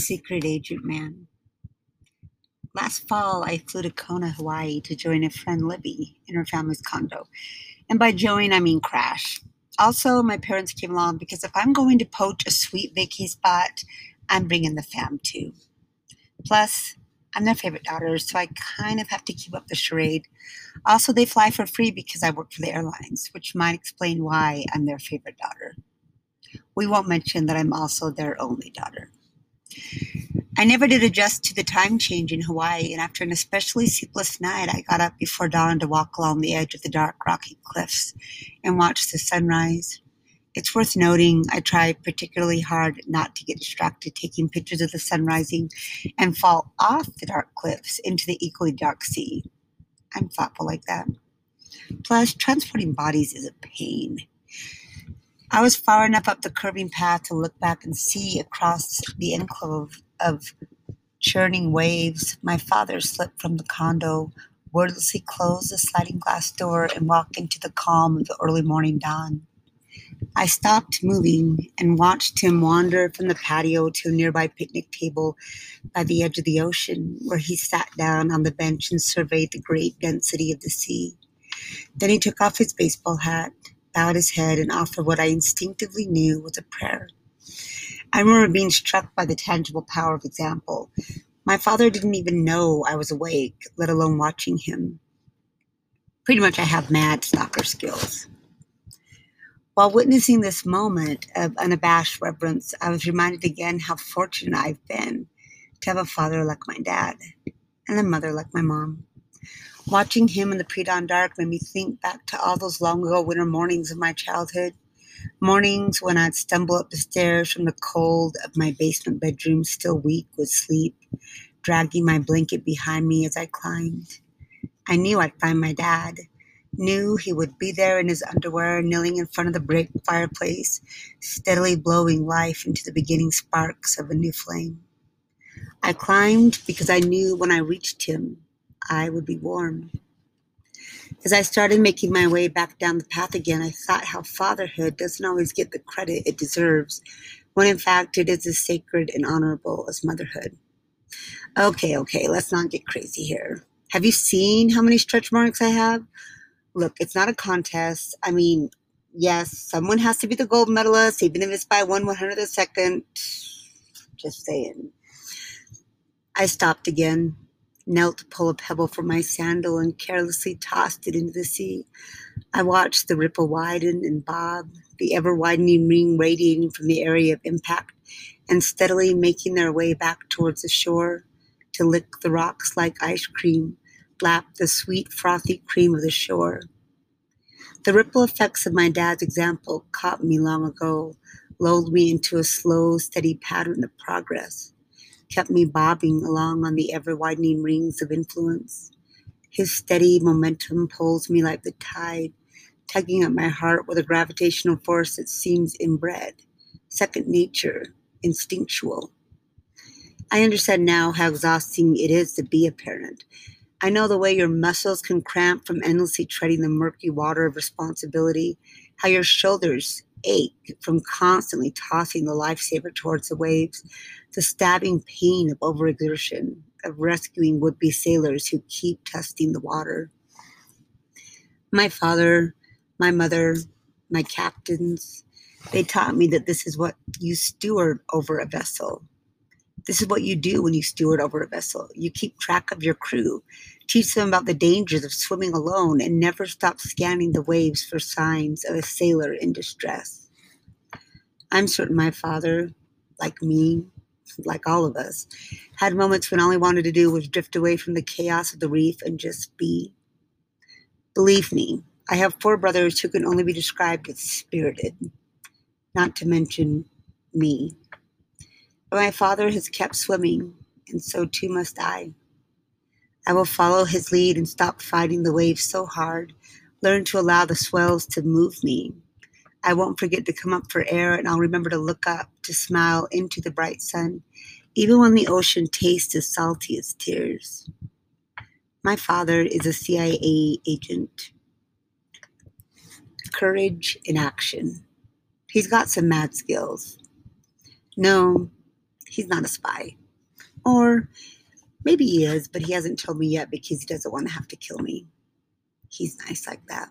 Secret Agent Man. Last fall, I flew to Kona, Hawaii to join a friend, Libby, in her family's condo. And by join, I mean crash. Also, my parents came along because if I'm going to poach a sweet vacay spot, I'm bringing the fam too. Plus, I'm their favorite daughter, so I kind of have to keep up the charade. Also, they fly for free because I work for the airlines, which might explain why I'm their favorite daughter. We won't mention that I'm also their only daughter. I never did adjust to the time change in Hawaii, and after an especially sleepless night, I got up before dawn to walk along the edge of the dark, rocky cliffs and watch the sunrise. It's worth noting I try particularly hard not to get distracted taking pictures of the sun rising and fall off the dark cliffs into the equally dark sea. I'm thoughtful like that. Plus, transporting bodies is a pain. I was far enough up the curving path to look back and see across the enclave of churning waves. My father slipped from the condo, wordlessly closed the sliding glass door, and walked into the calm of the early morning dawn. I stopped moving and watched him wander from the patio to a nearby picnic table by the edge of the ocean, where he sat down on the bench and surveyed the great density of the sea. Then he took off his baseball hat, bowed his head, and offered what I instinctively knew was a prayer. I remember being struck by the tangible power of example. My father didn't even know I was awake, let alone watching him. Pretty much, I have mad stalker skills. While witnessing this moment of unabashed reverence, I was reminded again how fortunate I've been to have a father like my dad and a mother like my mom. Watching him in the pre dawn dark made me think back to all those long ago winter mornings of my childhood. Mornings when I'd stumble up the stairs from the cold of my basement bedroom, still weak with sleep, dragging my blanket behind me as I climbed. I knew I'd find my dad knew he would be there in his underwear, kneeling in front of the brick fireplace, steadily blowing life into the beginning sparks of a new flame. I climbed because I knew when I reached him, I would be warm. As I started making my way back down the path again, I thought how fatherhood doesn't always get the credit it deserves, when in fact it is as sacred and honorable as motherhood. Okay, okay, let's not get crazy here. Have you seen how many stretch marks I have? look, it's not a contest. I mean, yes, someone has to be the gold medalist, even if it's by one one hundredth of a second. Just saying. I stopped again, knelt to pull a pebble from my sandal, and carelessly tossed it into the sea. I watched the ripple widen and bob, the ever widening ring radiating from the area of impact and steadily making their way back towards the shore to lick the rocks like ice cream lap the sweet, frothy cream of the shore. The ripple effects of my dad's example caught me long ago, lulled me into a slow, steady pattern of progress, kept me bobbing along on the ever widening rings of influence. His steady momentum pulls me like the tide, tugging at my heart with a gravitational force that seems inbred, second nature, instinctual. I understand now how exhausting it is to be a parent, I know the way your muscles can cramp from endlessly treading the murky water of responsibility, how your shoulders ache from constantly tossing the lifesaver towards the waves, the stabbing pain of overexertion, of rescuing would be sailors who keep testing the water. My father, my mother, my captains, they taught me that this is what you steward over a vessel. This is what you do when you steward over a vessel. You keep track of your crew, teach them about the dangers of swimming alone, and never stop scanning the waves for signs of a sailor in distress. I'm certain my father, like me, like all of us, had moments when all he wanted to do was drift away from the chaos of the reef and just be. Believe me, I have four brothers who can only be described as spirited, not to mention me. But my father has kept swimming, and so too must I. I will follow his lead and stop fighting the waves so hard, learn to allow the swells to move me. I won't forget to come up for air, and I'll remember to look up, to smile into the bright sun, even when the ocean tastes as salty as tears. My father is a CIA agent. Courage in action. He's got some mad skills. No, He's not a spy. Or maybe he is, but he hasn't told me yet because he doesn't want to have to kill me. He's nice like that.